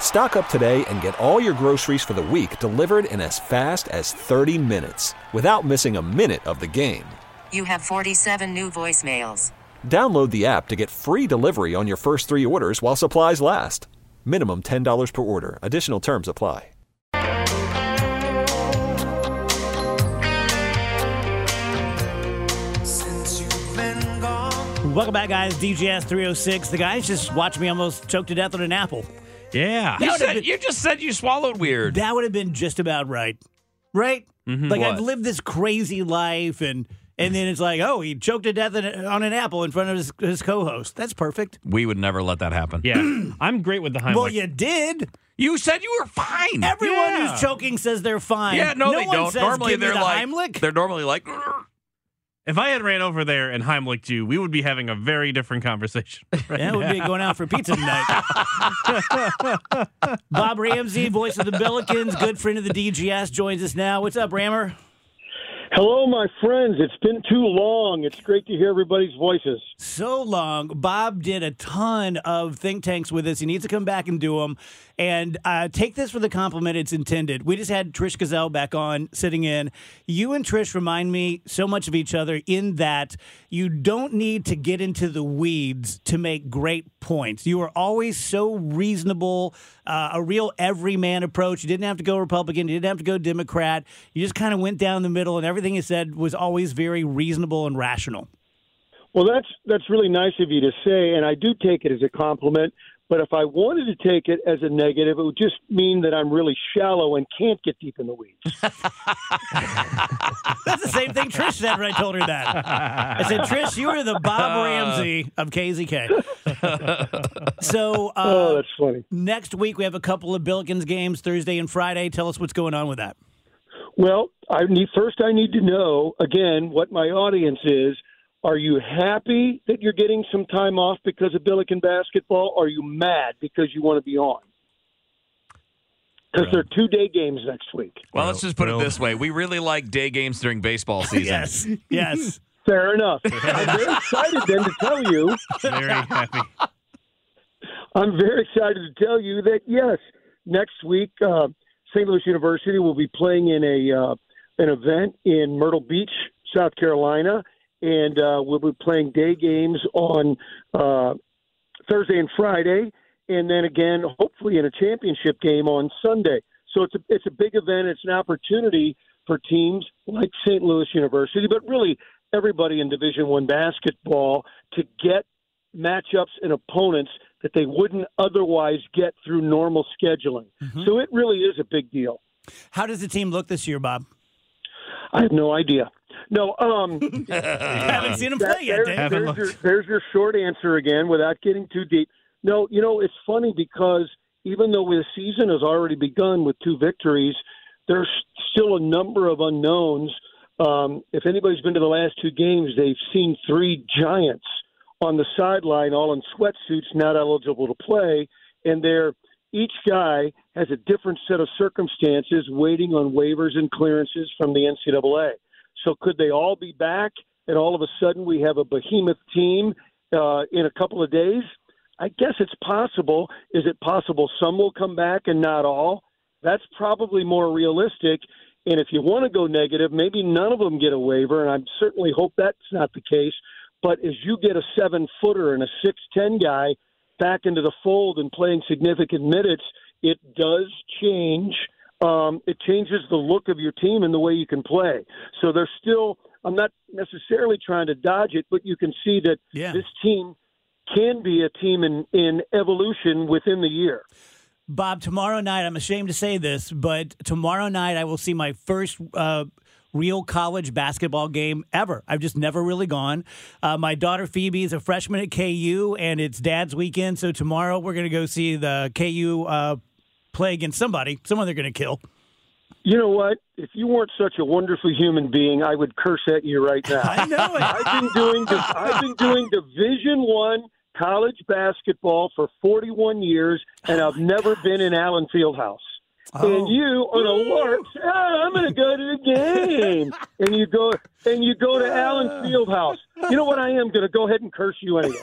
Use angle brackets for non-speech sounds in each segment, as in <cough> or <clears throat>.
Stock up today and get all your groceries for the week delivered in as fast as 30 minutes without missing a minute of the game. You have 47 new voicemails. Download the app to get free delivery on your first three orders while supplies last. Minimum $10 per order. Additional terms apply. Welcome back, guys. DGS 306. The guys just watched me almost choke to death on an apple. Yeah. You, said, been- you just said you swallowed weird. That would have been just about right. Right? Mhm, like, I've lived this crazy life, and and then it's like, oh, he choked to death on- on an apple in front of his, his co host. That's perfect. we would never let that happen. Yeah, <clears throat> I'm great with the Heimlich. Well, you did. You said you were fine. Everyone Yeah. who's choking says they're fine. yeah, no, they one don't. Says, normally "Give they're the like Heimlich. they're normally like "Grr." If I had ran over there and Heimlicked you, we would be having a very different conversation. <laughs> right Yeah, we'd be going out for pizza tonight. <laughs> Bob Ramsey, voice of the Billikens, good friend of the DGS, joins us now. What's up, Rammer? Hello, my friends. It's been too long. It's great to hear everybody's voices. So long. Bob did a ton of think tanks with us. He needs to come back and do them. And uh, take this for the compliment it's intended. We just had Trish Gazelle back on sitting in. You and Trish remind me so much of each other in that you don't need to get into the weeds to make great points. You are always so reasonable, uh, a real everyman approach. You didn't have to go Republican, you didn't have to go Democrat. You just kind of went down the middle, and everything you said was always very reasonable and rational. Well, that's that's really nice of you to say, and I do take it as a compliment. But if I wanted to take it as a negative, it would just mean that I'm really shallow and can't get deep in the weeds. <laughs> That's the same thing Trish said when I told her that. I said, Trish, you are the Bob Ramsey of KZK. <laughs> So uh, oh, that's funny. next week we have a couple of Billikens games, Thursday and Friday. Tell us what's going on with that. Well, I need first. I need to know again what my audience is. Are you happy that you're getting some time off because of Billiken basketball? Or are you mad because you want to be on? Because there are two day games next week. Well, let's just put it this way: we really like day games during baseball <laughs> season. Yes, yes. <laughs> Fair enough. I'm very <laughs> excited then to tell you. very happy. I'm very excited to tell you that yes, next week uh, St. Louis University will be playing in a uh, an event in Myrtle Beach, South Carolina, and uh, we'll be playing day games on uh, Thursday and Friday, and then again, hopefully, in a championship game on Sunday. So it's a it's a big event. It's an opportunity for teams like St. Louis University, but really everybody in Division One basketball to get matchups and opponents that they wouldn't otherwise get through normal scheduling. So it really is a big deal. How does the team look this year, Bob? I have no idea. No, um, <laughs> haven't seen him play yet, there's, there's, your, there's your short answer again without getting too deep. No, you know, it's funny because even though the season has already begun with two victories, there's still a number of unknowns. Um, if anybody's been to the last two games, they've seen three giants on the sideline, all in sweatsuits, not eligible to play, and they're each guy has a different set of circumstances waiting on waivers and clearances from the NCAA. So could they all be back and all of a sudden we have a behemoth team uh, in a couple of days? I guess it's possible. Is it possible some will come back and not all? That's probably more realistic. And if you want to go negative, maybe none of them get a waiver, and I certainly hope that's not the case. But as you get a seven footer and a six ten guy back into the fold and playing significant minutes, it does change. Um, it changes the look of your team and the way you can play. So they're still. I'm not necessarily trying to dodge it, but you can see that Yeah. this team can be a team in, in evolution within the year. Bob, tomorrow night, I'm ashamed to say this, but tomorrow night I will see my first uh, real college basketball game ever. I've just never really gone. Uh, my daughter Phoebe is a freshman at KU, and it's dad's weekend. So tomorrow we're going to go see the KU uh, play against somebody, someone they're going to kill. You know what? If you weren't such a wonderful human being, I would curse at you right now. <laughs> I know it. I've been doing I've been doing Division One college basketball for 41 years, and I've never been in Allen Fieldhouse. And you on a lark, say, <laughs> "Ah, I'm going to go to the game, <laughs> and you go and you go to Allen Fieldhouse. You know what? I am going to go ahead and curse you anyway. <laughs>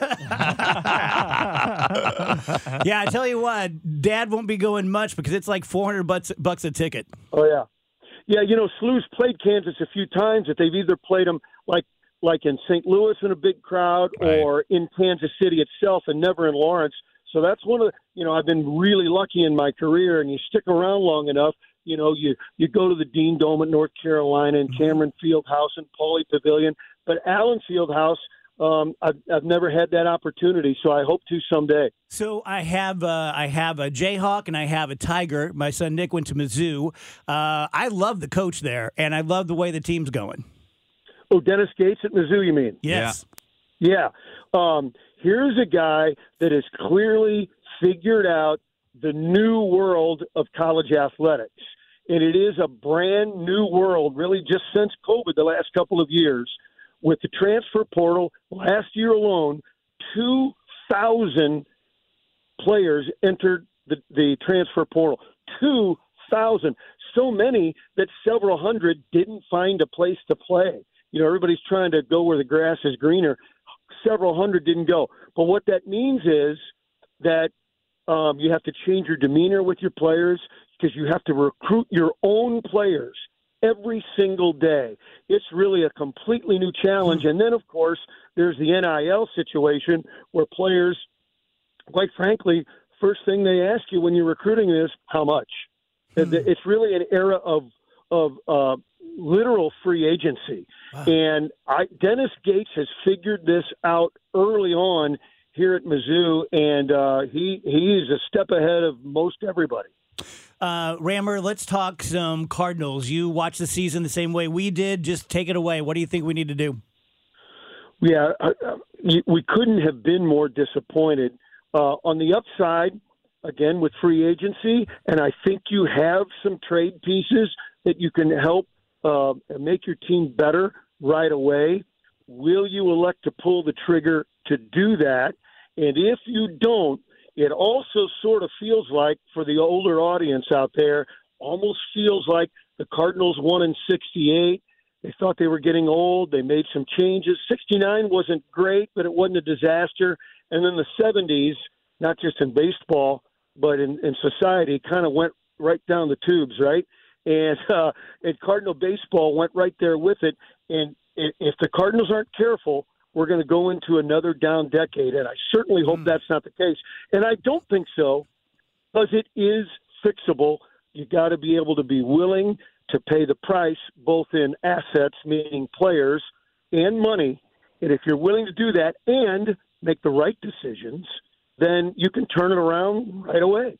yeah, I tell you what, Dad won't be going much because it's like 400 bucks, bucks a ticket. Oh yeah, yeah. You know, SLU's played Kansas a few times. That they've either played them like like in St. Louis in a big crowd, Right. or in Kansas City itself, and never in Lawrence. So that's one of the. You know, I've been really lucky in my career, and you stick around long enough. You know, you you go to the Dean Dome at North Carolina and Cameron Fieldhouse and Pauley Pavilion, but Allen Fieldhouse. Um, I've, I've never had that opportunity, so I hope to someday. So I have uh, I have a Jayhawk and I have a Tiger. My son Nick went to Mizzou. Uh, I love the coach there, and I love the way the team's going. Oh, Dennis Gates at Mizzou, you mean? Yes. Yeah. Um, here's a guy that has clearly figured out the new world of college athletics. And it is a brand new world, really, just since COVID, the last couple of years. With the transfer portal, last year alone, 2,000 players entered the, the transfer portal. 2,000. So many that several hundred didn't find a place to play. You know, everybody's trying to go where the grass is greener. Several hundred didn't go. But what that means is that um, you have to change your demeanor with your players because you have to recruit your own players every single day. It's really a completely new challenge. And then, of course, there's the NIL situation where players, quite frankly, first thing they ask you when you're recruiting is how much. It's really an era of of uh, literal free agency, and I, Dennis Gates has figured this out early on here at Mizzou, and uh, he he is a step ahead of most everybody. Uh, Rammer, let's talk some Cardinals. You watched the season the same way we did. Just take it away. What do you think we need to do? Yeah, uh, uh, we couldn't have been more disappointed. Uh, on the upside, again with free agency, and I think you have some trade pieces that you can help uh, make your team better right away. Will you elect to pull the trigger to do that? And if you don't, it also sort of feels like, for the older audience out there, almost feels like the Cardinals won in '68. They thought they were getting old. They made some changes. 69 wasn't great, but it wasn't a disaster. And then the 70s, not just in baseball, but in, in society, kind of went right down the tubes, right? And, <laughs> uh, and Cardinal baseball went right there with it. And if the Cardinals aren't careful, we're going to go into another down decade. And I certainly hope that's not the case. And I don't think so because it is fixable. You got to be able to be willing to pay the price, both in assets, meaning players, and money. And if you're willing to do that and make the right decisions, then you can turn it around right away.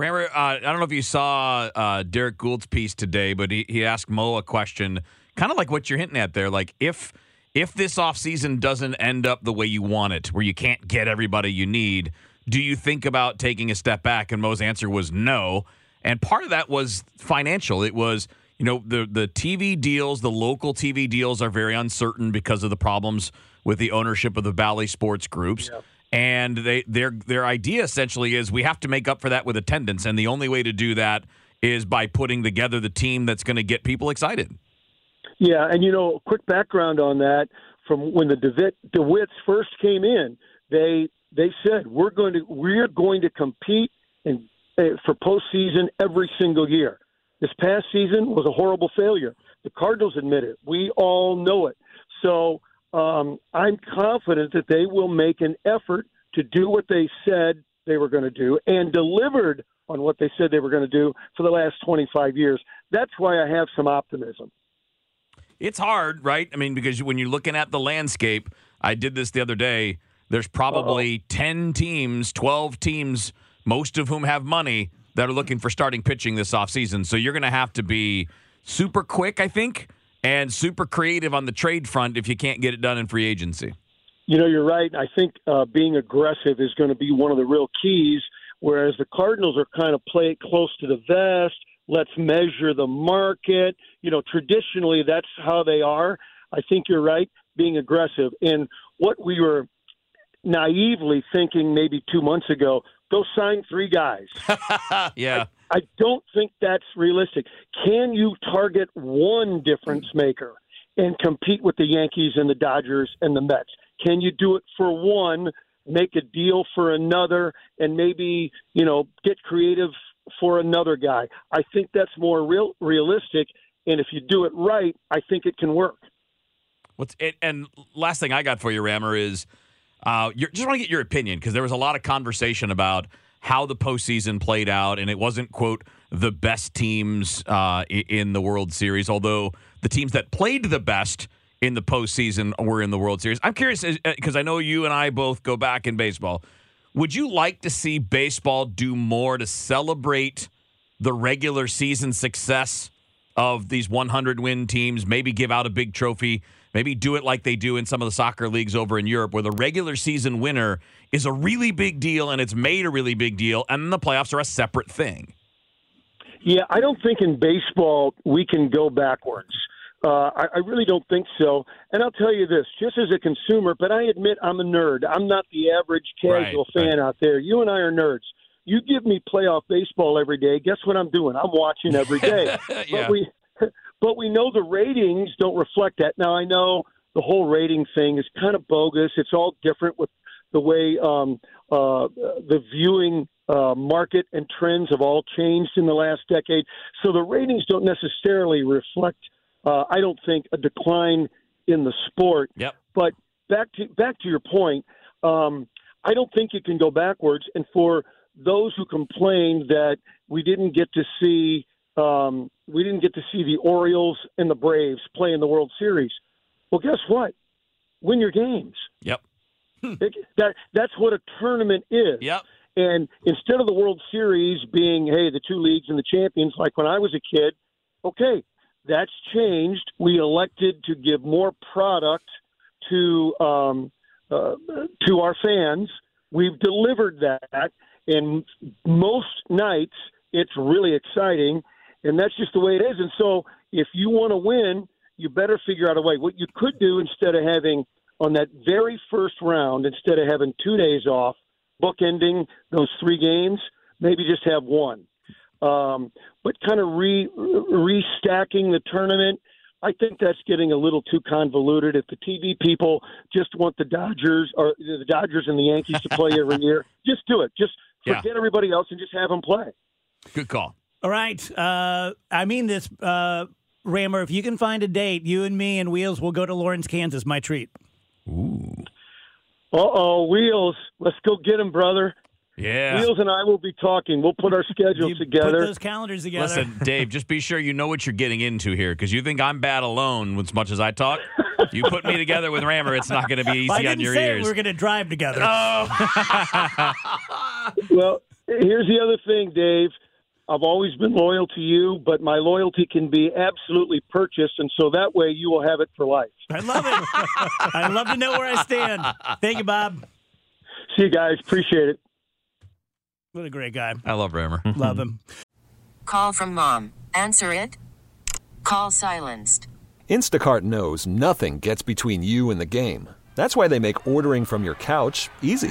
Rammer, uh, I don't know if you saw uh, Derrick Goold's piece today, but he, he asked Mo a question, kind of like what you're hinting at there. Like, if if this offseason doesn't end up the way you want it, where you can't get everybody you need, do you think about taking a step back? And Mo's answer was no. And part of that was financial. It was, you know, the the TV deals, the local TV deals are very uncertain because of the problems with the ownership of the Bally Sports Groups. And they their their idea essentially is we have to make up for that with attendance, and the only way to do that is by putting together the team that's going to get people excited. Yeah, and you know, quick background on that from when the DeWitt, DeWitts first came in, they they said we're going to we're going to compete and uh, for postseason every single year. This past season was a horrible failure. The Cardinals admit it. We all know it. So um, I'm confident that they will make an effort to do what they said they were going to do and delivered on what they said they were going to do for the last 25 years. That's why I have some optimism. It's hard, right? I mean, because when you're looking at the landscape, I did this the other day. there's probably 10 teams, 12 teams, most of whom have money that are looking for starting pitching this offseason. So you're going to have to be super quick, I think, and super creative on the trade front if you can't get it done in free agency. You know, you're right. I think uh, being aggressive is going to be one of the real keys. Whereas the Cardinals are kind of play it close to the vest. Let's measure the market. You know, traditionally that's how they are. I think you're right, being aggressive. And what we were naively thinking maybe two months ago, go sign three guys. <laughs> yeah. I, I don't think that's realistic. Can you target one difference maker and compete with the Yankees and the Dodgers and the Mets? Can you do it for one, make a deal for another, and maybe, you know, get creative for another guy? I think that's more real realistic. And if you do it right, I think it can work. What's it, and last thing I got for you, Rammer, is uh, just want to get your opinion because there was a lot of conversation about how the postseason played out, and it wasn't quote the best teams uh, in the World Series, although the teams that played the best in the postseason were in the World Series. I'm curious because uh, I know you and I both go back in baseball. Would you like to see baseball do more to celebrate the regular season success of these 100 win teams? Maybe give out a big trophy Maybe do it like they do in some of the soccer leagues over in Europe, where the regular season winner is a really big deal and it's made a really big deal, and the playoffs are a separate thing. Yeah, I don't think in baseball we can go backwards. Uh, I, I really don't think so. And I'll tell you this, just as a consumer, but I admit I'm a nerd. I'm not the average casual right, fan right. out there. You and I are nerds. You give me playoff baseball every day. Guess what I'm doing? I'm watching every day. <laughs> yeah. But we but we know the ratings don't reflect that. Now I know the whole rating thing is kind of bogus. It's all different with the way um, uh, the viewing uh, market and trends have all changed in the last decade. So the ratings don't necessarily reflect, uh, I don't think, a decline in the sport. Yep. But back to back to your point, um, I don't think you can go backwards. And for those who complain that we didn't get to see um, we didn't get to see the Orioles and the Braves play in the World Series. Well, guess what? Win your games. Yep. It, that that's what a tournament is. Yep. And instead of the World Series being, hey, the two leagues and the champions, like when I was a kid, okay, that's changed. We elected to give more product to um, uh, to our fans. We've delivered that, and most nights it's really exciting and that's just the way it is. And so, if you want to win, you better figure out a way. What you could do instead of having on that very first round, instead of having two days off, bookending those three games, maybe just have one. Um, but kind of re restacking the tournament, I think that's getting a little too convoluted. If the TV people just want the Dodgers or the Dodgers and the Yankees to play every <laughs> year, just do it. Just forget Yeah. everybody else and just have them play. Good call. All right. Uh, I mean this, uh, Rammer. If you can find a date, you and me and Wheels will go to Lawrence, Kansas. My treat. Ooh. Uh oh, Wheels. Let's go get him, brother. Yeah. Wheels and I will be talking. We'll put our <laughs> schedules together. Put those calendars together. Listen, Dave, just be sure you know what you're getting into here because you think I'm bad alone as much as I talk. <laughs> You put me together with Rammer, it's not going to be easy I on didn't your say ears. we are going to drive together. oh. <laughs> well, here's the other thing, Dave. I've always been loyal to you, but my loyalty can be absolutely purchased, and so that way you will have it for life. I love it. I love to know where I stand. Thank you, Bob. See you guys. Appreciate it. What a great guy. I love Rammer. <laughs> Love him. Call from mom. Answer it. Call silenced. Instacart knows nothing gets between you and the game. That's why they make ordering from your couch easy.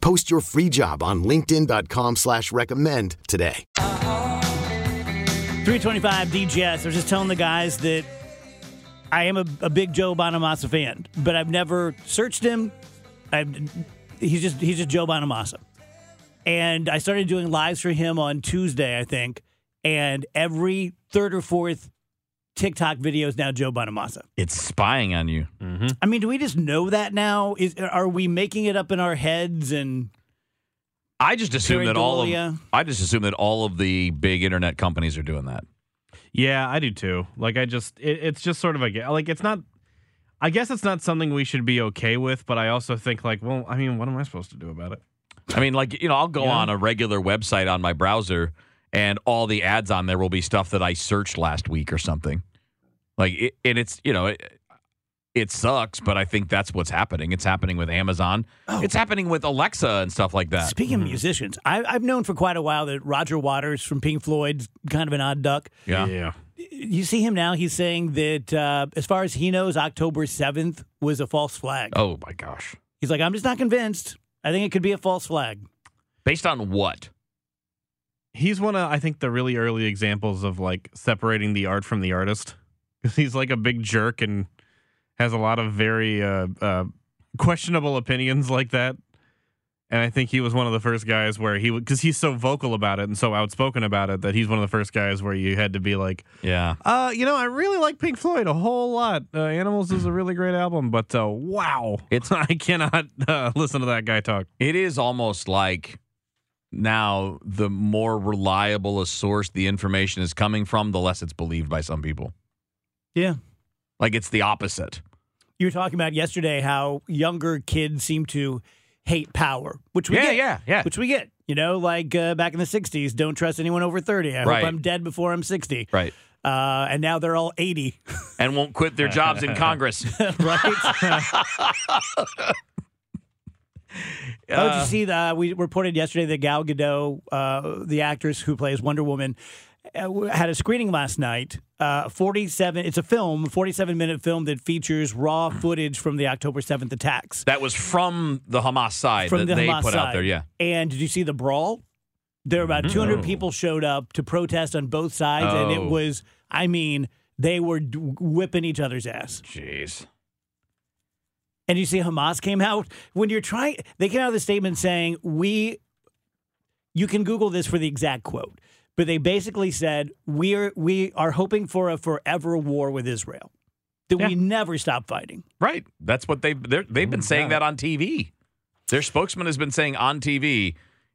Post your free job on linkedin.com slash recommend today. 325 DGS. I was just telling the guys that I am a, a big Joe Bonamassa fan, but I've never searched him. I've, he's just he's just Joe Bonamassa. And I started doing lives for him on Tuesday, I think. And every third or fourth TikTok videos now Joe Bonamassa. It's spying on you. Mm-hmm. I mean, do we just know that now? Is are we making it up in our heads? And I just assume that all of I just assume that all of the big internet companies are doing that. Yeah, I do too. Like I just, it, it's just sort of a like it's not. I guess it's not something we should be okay with, but I also think like, well, I mean, what am I supposed to do about it? I mean, like you know, I'll go Yeah. on a regular website on my browser, and all the ads on there will be stuff that I searched last week or something. Like, it, and it's you know, it, it sucks, but I think that's what's happening. It's happening with Amazon. It's happening with Alexa and stuff like that. speaking of musicians, I, I've known for quite a while that Roger Waters from Pink Floyd's kind of an odd duck. Yeah. yeah. You see him now. He's saying that uh, as far as he knows, October seventh was a false flag. Oh my gosh. He's like, I'm just not convinced. I think it could be a false flag. Based on what? He's one of I think the really early examples of like separating the art from the artist because he's like a big jerk and has a lot of very uh, uh, questionable opinions like that. And I think he was one of the first guys where he would because he's so vocal about it and so outspoken about it that he's one of the first guys where you had to be like, Yeah. uh, you know, I really like Pink Floyd a whole lot. Uh, Animals is a really great album, but uh, wow, It's- <laughs> I cannot uh, listen to that guy talk. It is almost like now the more reliable a source the information is coming from, the less it's believed by some people. Yeah. Like it's the opposite. You were talking about yesterday how younger kids seem to hate power, which we Yeah, get. yeah, yeah. Which we get. You know, like uh, back in the 60s, don't trust anyone over 30. I Right. hope I'm dead before I'm 60. Right. Uh, and now they're all 80. <laughs> And won't quit their jobs in <laughs> Congress. right? <laughs> oh, did you see the? We reported yesterday that Gal Gadot, uh, the actress who plays Wonder Woman, uh, had a screening last night. Uh, Forty-seven. It's a film, forty-seven minute film that features raw footage from the October seventh attacks That was from the Hamas side from that the they Hamas put side. out there. Yeah. And did you see the brawl? There were about 200 people showed up to protest on both sides, and it Oh. was, I mean, they were d- whipping each other's ass. Jeez. And you see Hamas came out when you're trying they came out with a statement saying we you can Google this for the exact quote, but they basically said we're we are hoping for a forever war with Israel. That we never stop fighting. Right. That's what they've they're, they've been oh saying that on TV. Their spokesman has been saying on TV,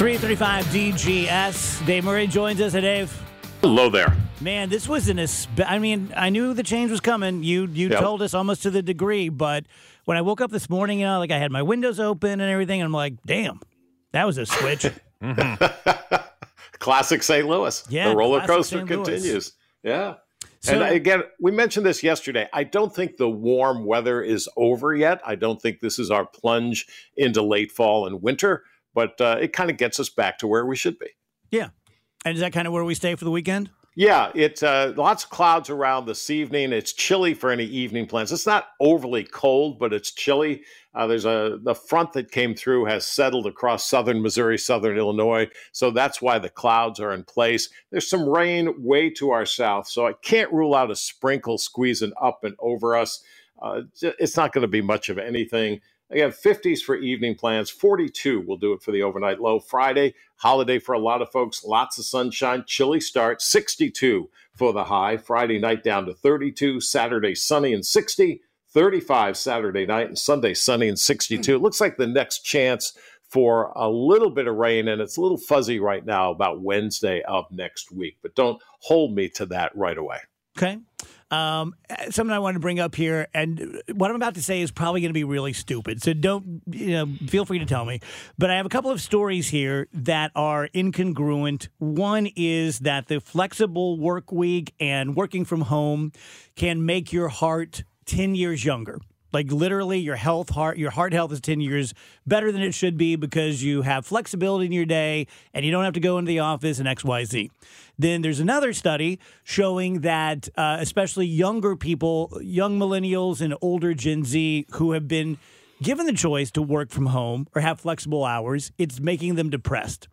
335 DGS. Dave Murray joins us. Hey, Dave. Hello there. Man, this was an. I mean, I knew the change was coming. You you Yep. told us almost to the degree, but when I woke up this morning, you know, like I had my windows open and everything, and I'm like, damn, that was a switch. <laughs> Classic St. Louis. Yeah, the roller coaster continues. Yeah. So- and again, we mentioned this yesterday. I don't think the warm weather is over yet. I don't think this is our plunge into late fall and winter, but uh, it kind of gets us back to where we should be. yeah. And is that kind of where we stay for the weekend? Yeah, it's uh, lots of clouds around this evening. It's chilly for any evening plans. It's not overly cold, but it's chilly. Uh, there's a the front that came through has settled across southern Missouri, southern Illinois, so that's why the clouds are in place. There's some rain way to our south, so I can't rule out a sprinkle squeezing up and over us. Uh, it's not going to be much of anything. Again, 50s for evening plans. 42 will do it for the overnight low. Friday, holiday for a lot of folks. Lots of sunshine. Chilly start. 62 for the high. Friday night down to 32. Saturday sunny and 60. 35 Saturday night and Sunday sunny and 62. It looks like the next chance for a little bit of rain, and it's a little fuzzy right now about Wednesday of next week. But don't hold me to that right away. Okay. Um, something I wanted to bring up here, and what I'm about to say is probably going to be really stupid. So don't, you know, feel free to tell me. But I have a couple of stories here that are incongruent. One is that the flexible work week and working from home can make your heart 10 years younger. Like literally, your health, heart, your heart health is ten years better than it should be because you have flexibility in your day and you don't have to go into the office and X, Y, Z. Then there's another study showing that uh, especially younger people, young millennials and older Gen Z who have been given the choice to work from home or have flexible hours, it's making them depressed.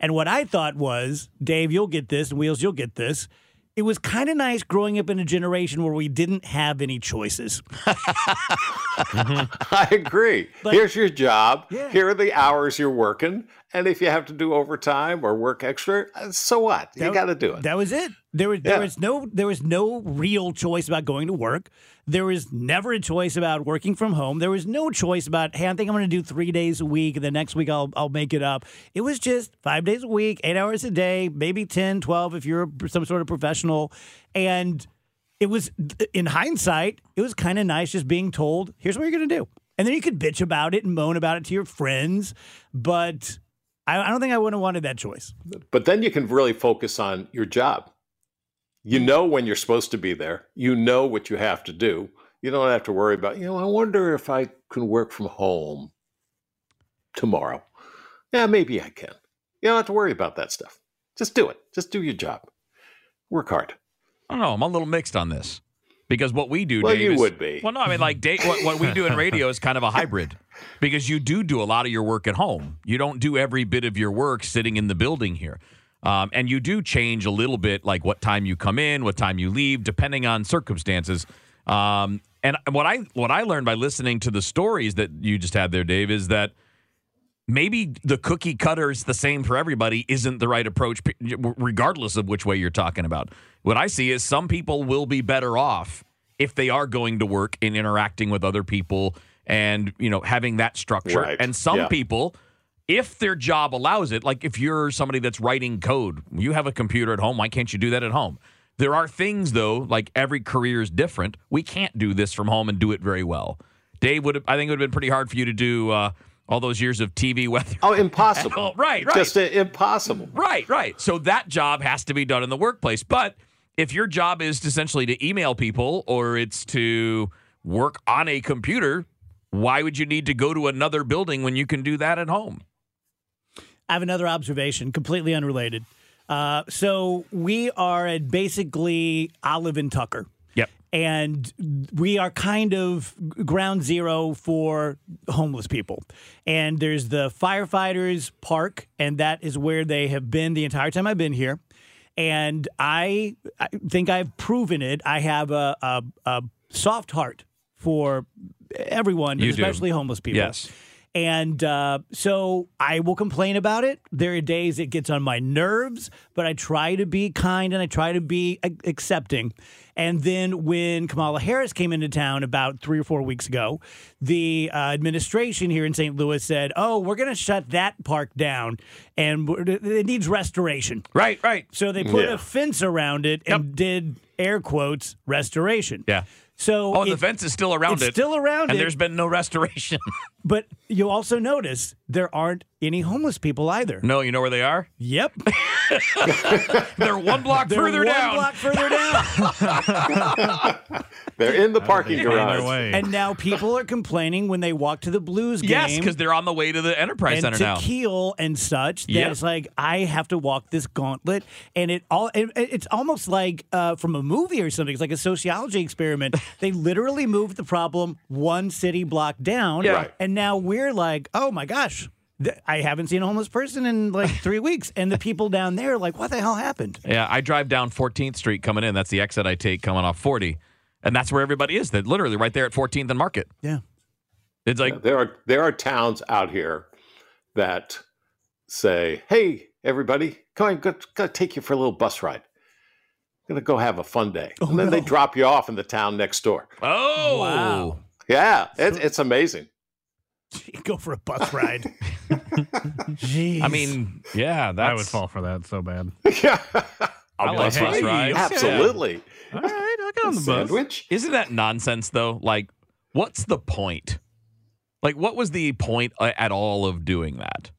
And what I thought was, Dave, you'll get this, and Wheels, you'll get this. It was kind of nice growing up in a generation where we didn't have any choices. <laughs> I agree. But- Here's your job. Yeah. Here are the hours you're working. And if you have to do overtime or work extra, uh, so what? You got to do it. That was it. There was there Yeah. was no there was no real choice about going to work. There was never a choice about working from home. There was no choice about hey, I think I'm going to do three days a week, and the next week I'll I'll make it up. It was just five days a week, eight hours a day, maybe 10, 12 if you're some sort of professional, and it was in hindsight, it was kind of nice just being told, here's what you're going to do. And then you could bitch about it and moan about it to your friends, but I, I don't think I would have wanted that choice. But then you can really focus on your job. You mm. know when you're supposed to be there. You know what you have to do. You don't have to worry about, you know, I wonder if I can work from home tomorrow. Yeah, maybe I can. You don't have to worry about that stuff. Just do it. Just do your job. Work hard. I don't know. I'm a little mixed on this because what we do, Well, Dave, you is- would be. Well, no, I mean, like, Dave, what, what we do in <laughs> radio is kind of a hybrid because you do do a lot of your work at home. You don't do every bit of your work sitting in the building here. Um, and you do change a little bit, like what time you come in, what time you leave, depending on circumstances. Um, and what I what I learned by listening to the stories that you just had there, Dave, is that maybe the cookie cutter is the same for everybody isn't the right approach regardless of which way you're talking about what i see is some people will be better off if they are going to work and interacting with other people and you know having that structure Right. and some Yeah. people if their job allows it like if you're somebody that's writing code you have a computer at home why can't you do that at home There are things though, like every career is different. We can't do this from home and do it very well. Dave would have, I think it would have been pretty hard for you to do uh, all those years of TV <laughs> weather. Oh, impossible. <laughs> right, right. Just uh, impossible. Right, right. So that job has to be done in the workplace. But if your job is essentially to email people or it's to work on a computer, why would you need to go to another building when you can do that at home? I have another observation, completely unrelated. Uh, so we are at basically Olive and Tucker. And we are kind of ground zero for homeless people. And there's the firefighters park, and that is where they have been the entire time I've been here. And I, I think I've proven it. I have a, a, a soft heart for everyone, but You do. especially homeless people. Yes. And uh, so I will complain about it. There are days it gets on my nerves, but I try to be kind and I try to be accepting. And then when Kamala Harris came into town about three or four weeks ago, the uh, administration here in St. Louis said, "Oh, we're going to shut that park down, and it needs restoration." Right, right. So they put Yeah. a fence around it and did air quotes restoration. Yeah. So Oh, and the fence is still around it's it. still around and it. there's been no restoration. <laughs> But you'll also notice there aren't any homeless people either. no, you know where they are? Yep. <laughs> They're one block They're further one down. block further down. <laughs> They're in the parking Find garage. and now people are complaining when they walk to the Blues <laughs> game. Yes, because they're on the way to the Enterprise and Center to now. Kiel and such. That Yep. it's like I have to walk this gauntlet, and it all it, it's almost like uh, from a movie or something. It's like a sociology experiment. <laughs> they literally moved the problem one city block down, Yeah. Right. and now we're like, oh my gosh. I haven't seen a homeless person in like three <laughs> weeks, and the people down there are like, "What the hell happened?" Yeah, I drive down 14th Street coming in. That's the exit I take coming off 40. And that's where everybody is. They're literally right there at 14th and Market. Yeah. It's like, there are there are towns out here that say, "Hey, everybody, come on, go, gotta take you for a little bus ride. Gonna go have a fun day," oh, and then they drop you off in the town next door. oh, Wow. Yeah, it, it's amazing. <laughs> Go for a bus ride. <laughs> Jeez. I mean, yeah, that's. I would fall for that so bad. <laughs> yeah, I like bus bus ride. rides. Absolutely. All on the bus. Sandwich. Isn't that nonsense, though? Like, what's the point? Like, what was the point uh, at all of doing that?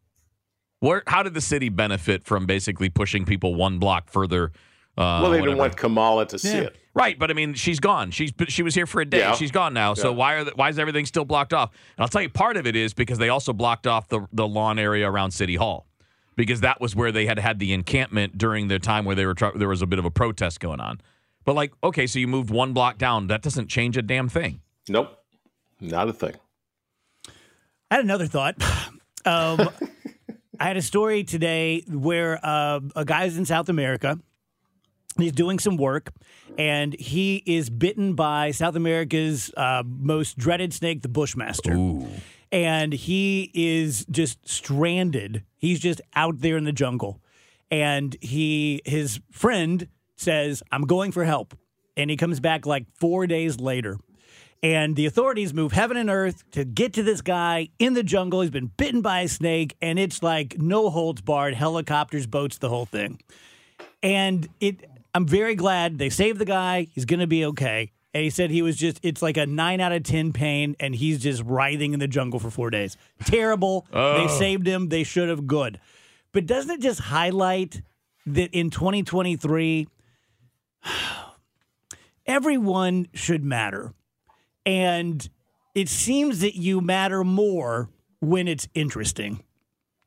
Where, how did the city benefit from basically pushing people one block further? Uh, well, they didn't want Kamala to see it. Right, but I mean, she's gone. She's she was here for a day. Yeah. She's gone now. So why are the, why is everything still blocked off? And I'll tell you, part of it is because they also blocked off the the lawn area around City Hall, because that was where they had had the encampment during the time where they were there was a bit of a protest going on. But like, okay, so you moved one block down. That doesn't change a damn thing. Nope, not a thing. I had another thought. <sighs> Um, <laughs> I had a story today where uh, a guy's in South America. He's doing some work, and he is bitten by South America's uh, most dreaded snake, the Bushmaster. And he is just stranded. He's just out there in the jungle. And he, his friend says, I'm going for help. And he comes back like four days later. And the authorities move heaven and earth to get to this guy in the jungle. He's been bitten by a snake, and it's like no holds barred, helicopters, boats, the whole thing. And it, I'm very glad they saved the guy. He's going to be okay. And he said he was just, it's like a nine out of 10 pain, and he's just writhing in the jungle for four days. Terrible. <laughs> Oh. They Oh. saved him. They should have. Good. But doesn't it just highlight that in 2023, everyone should matter? And it seems that you matter more when it's interesting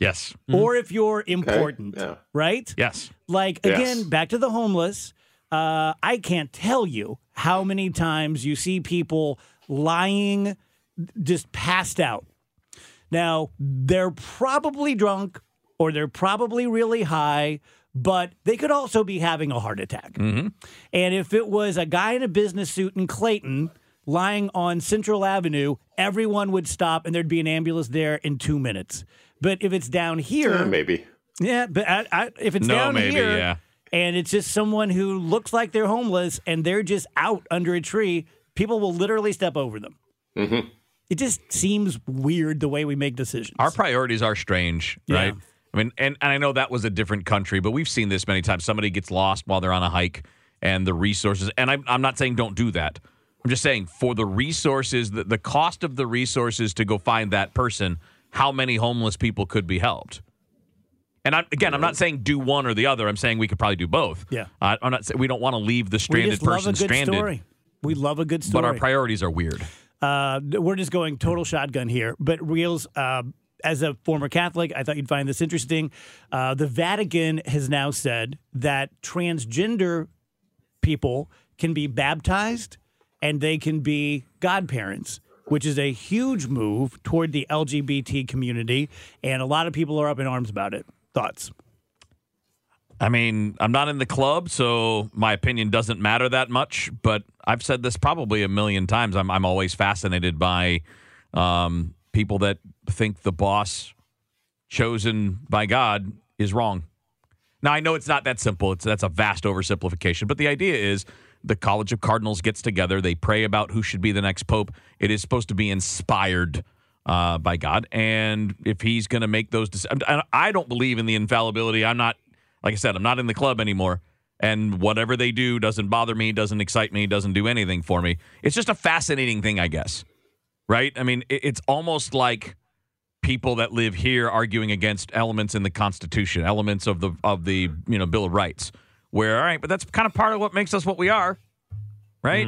Yes. or if you're important, Yeah. right? Yes. Like Yes. again, back to the homeless. Uh, I can't tell you how many times you see people lying, just passed out. Now they're probably drunk or they're probably really high, but they could also be having a heart attack. Mm-hmm. And if it was a guy in a business suit in Clayton lying on Central Avenue, everyone would stop and there'd be an ambulance there in two minutes. But if it's down here, Eh, maybe. yeah, but I, I, if it's No, down maybe, here yeah. and it's just someone who looks like they're homeless and they're just out under a tree, people will literally step over them. Mm-hmm. It just seems weird the way we make decisions. Our priorities are strange, Yeah. I mean, and, and I know that was a different country, but we've seen this many times. Somebody gets lost while they're on a hike, and the resources. And I'm, I'm not saying don't do that. I'm just saying for the resources, the, the cost of the resources to go find that person, how many homeless people could be helped? And I'm, again, I'm not saying do one or the other. I'm saying we could probably do both. Yeah. Uh, I'm not. saying We don't want to leave the stranded person a good stranded. story. We love a good story. But our priorities are weird. Uh, we're just going total shotgun here. But Wheels, uh, as a former Catholic, I thought you'd find this interesting. Uh, the Vatican has now said that transgender people can be baptized and they can be godparents, which is a huge move toward the LGBT community. And a lot of people are up in arms about it. Thoughts? I mean, I'm not in the club, so my opinion doesn't matter that much. But I've said this probably a million times. I'm I'm always fascinated by um, people that think the boss chosen by God is wrong. Now I know it's not that simple. It's that's a vast oversimplification. But the idea is the College of Cardinals gets together. They pray about who should be the next pope. It is supposed to be inspired uh, by God, and if He's going to make those decisions, I don't believe in the infallibility. I'm not, like I said, I'm not in the club anymore. And whatever they do doesn't bother me, doesn't excite me, doesn't do anything for me. It's just a fascinating thing, I guess. Right? I mean, it's almost like people that live here arguing against elements in the Constitution, elements of the of the you know Bill of Rights. Where all right, but that's kind of part of what makes us what we are, right?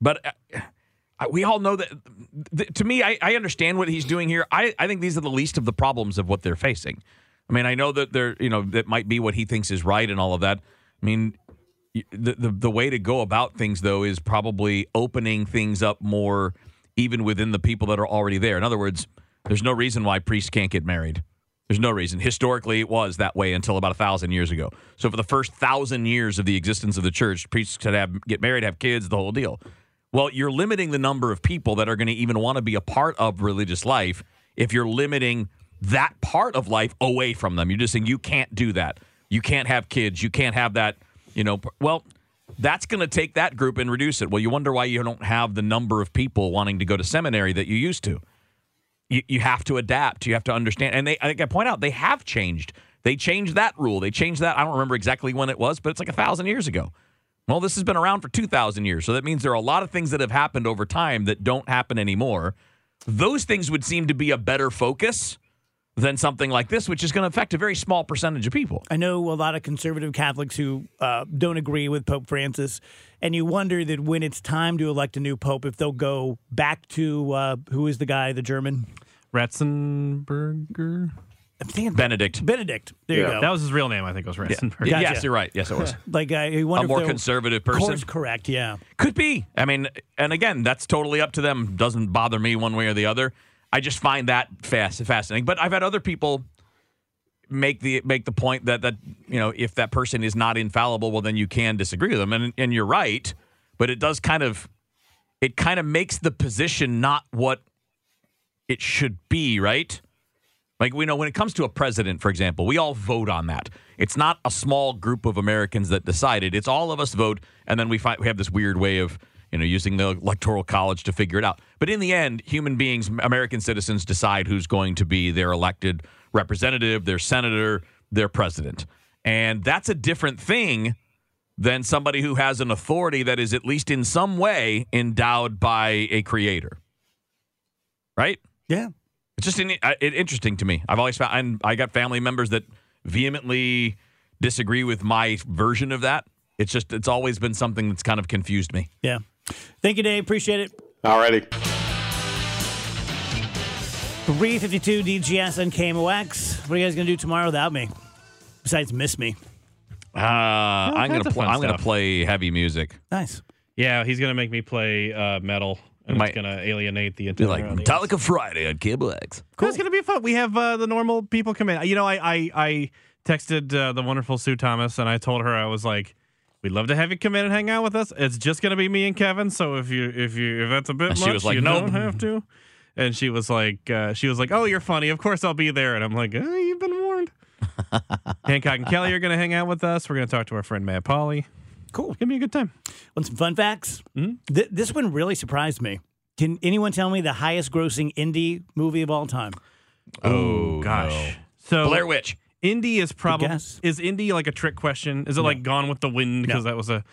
But uh, uh, we all know that. Th- to me, I, I understand what he's doing here. I, I think these are the least of the problems of what they're facing. I mean, I know that they're you know that might be what he thinks is right and all of that. I mean, the the, the way to go about things though is probably opening things up more, even within the people that are already there. In other words, there's no reason why priests can't get married. There's no reason. Historically, it was that way until about a thousand years ago. So for the first thousand years of the existence of the church, priests could have get married, have kids, the whole deal. Well, you're limiting the number of people that are going to even want to be a part of religious life if you're limiting that part of life away from them. You're just saying you can't do that. You can't have kids. You can't have that. You know. Well, that's going to take that group and reduce it. Well, you wonder why you don't have the number of people wanting to go to seminary that you used to you, you have to adapt. You have to understand. And they, I think I point out, they have changed. They changed that rule. They changed that. I don't remember exactly when it was, but it's like a thousand years ago. Well, this has been around for 2,000 years. So that means there are a lot of things that have happened over time that don't happen anymore. Those things would seem to be a better focus than something like this, which is going to affect a very small percentage of people. I know a lot of conservative Catholics who uh, don't agree with Pope Francis, and you wonder that when it's time to elect a new pope, if they'll go back to uh, who is the guy, the German Ratzenberger. I'm thinking Benedict. Benedict. There you go. That was his real name. I think was Ratzenberger. Yeah. Yes, you're right. Yes, it was. <laughs> like I you wonder a more they'll- conservative person. Course correct. Yeah. Could be. I mean, and again, that's totally up to them. Doesn't bother me one way or the other. I just find that fast fascinating. But I've had other people make the make the point that that you know if that person is not infallible, well then you can disagree with them, and and you're right. But it does kind of it kind of makes the position not what it should be, right? Like we know when it comes to a president, for example, we all vote on that. It's not a small group of Americans that decide it. It's all of us vote, and then we find we have this weird way of you know using the electoral college to figure it out. But in the end, human beings, American citizens, decide who's going to be their elected representative, their senator, their president, and that's a different thing than somebody who has an authority that is at least in some way endowed by a creator. Right? Yeah. It's just in, uh, it, interesting to me. I've always found, and I got family members that vehemently disagree with my version of that. It's just, it's always been something that's kind of confused me. Yeah. Thank you, Dave. Appreciate it. Alrighty. 352 DGS and KMOX. What are you guys going to do tomorrow without me? Besides miss me. Uh, I'm gonna play. I'm gonna play heavy music. Nice. Yeah, he's gonna make me play uh, metal, and Might- it's gonna alienate the Be entire like audience. Metallica Friday on Cable X. Cool. It's gonna be fun. We have uh, the normal people come in. You know, I I, I texted uh, the wonderful Sue Thomas, and I told her I was like, "We'd love to have you come in and hang out with us. It's just gonna be me and Kevin. So if you if you if that's a bit she much, was like, you "Nope." don't have to." And she was like, uh, she was like, "Oh, you're funny. Of course I'll be there." And I'm like, oh, "You've been warned." <laughs> Hancock and Kelly are gonna hang out with us. We're gonna talk to our friend Matt Polly. Cool. Give gonna a good time. Want some fun facts? Mm-hmm. Th- this one really surprised me. Can anyone tell me the highest grossing indie movie of all time? Oh gosh. So Blair Witch. Indy is probably is indie like a trick question? Is it No. like Gone with the Wind because No. that was a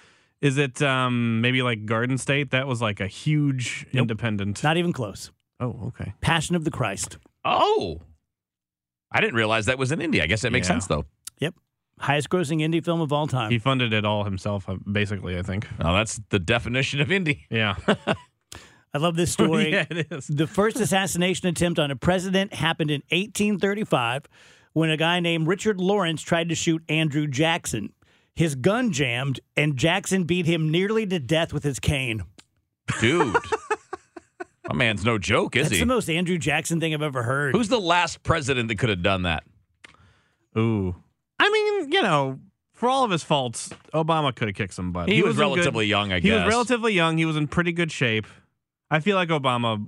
is it um maybe like Garden State? That was like a huge Nope. independent. Not even close. oh, okay. Passion of the Christ. Oh, I didn't realize that was in India. I guess that makes Yeah. sense though. Yep. Highest grossing indie film of all time. He funded it all himself, uh, basically. I think. Oh, that's the definition of indie. Yeah. <laughs> I love this story. <laughs> yeah, it is. The first assassination attempt on a president happened in 1835 when a guy named Richard Lawrence tried to shoot Andrew Jackson. His gun jammed, and Jackson beat him nearly to death with his cane. Dude. My man's no joke, is That's he? That's the most Andrew Jackson thing I've ever heard. Who's the last president that could have done that? Ooh. I mean, you know, for all of his faults, Obama could have kicked some butt. He was in good- relatively young, I guess. He was relatively young. He was in pretty good shape. I feel like Obama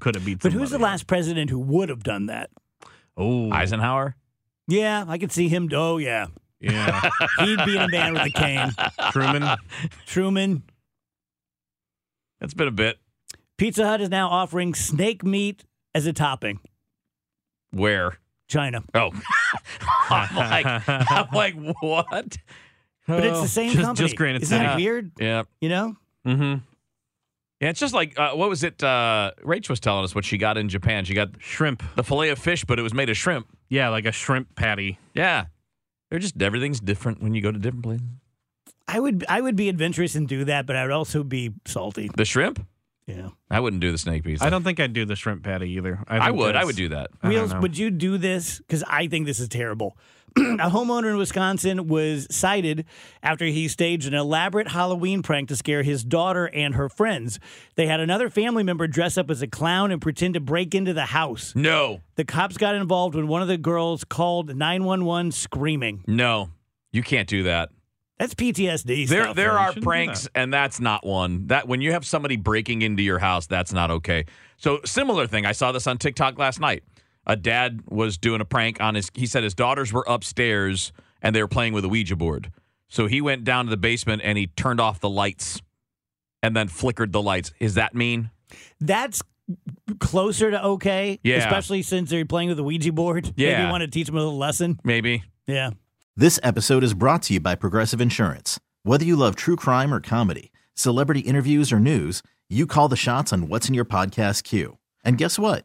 could have beat. but who's the last president who would have done that? Oh, Eisenhower? Yeah, I could see him. Oh, yeah. yeah, <laughs> He'd beat a man with a cane. Truman. Truman. That's been a bit. Pizza Hut is now offering snake meat as a topping. Where? China. Oh. <laughs> I'm like, I'm like, what? But it's the same just- company. just Granite Isn't that weird? Yeah. You know? Mm-hmm. Yeah, it's just like, uh, what was it? Uh, Rach was telling us what she got in Japan. She got Shrimp. the filet of fish, but it was made of shrimp. Yeah, like a shrimp patty. Yeah. They're just, everything's different when you go to different places. I would I would be adventurous and do that, but I would also be salty. The shrimp? Yeah. I wouldn't do the snake piece. I don't think I'd do the shrimp patty either. I think would. I would do that. Wheels, would you do this? Because I think this is terrible. <clears throat> a homeowner in Wisconsin was cited after he staged an elaborate Halloween prank to scare his daughter and her friends. They had another family member dress up as a clown and pretend to break into the house. No. The cops got involved when one of the girls called 911 screaming. No. You can't do that. That's PTSD. There, stuff. there are shouldn't do pranks, and that's not one. That when you have somebody breaking into your house, that's not okay. So similar thing. I saw this on TikTok last night. A dad was doing a prank on his. He said his daughters were upstairs and they were playing with a Ouija board. So he went down to the basement and he turned off the lights, and then flickered the lights. Is that mean? That's closer to okay. Yeah. Especially since they're playing with a Ouija board. Maybe Yeah. you want to teach them a little lesson. Maybe. Yeah. This episode is brought to you by Progressive Insurance. Whether you love true crime or comedy, celebrity interviews or news, you call the shots on what's in your podcast queue. And guess what?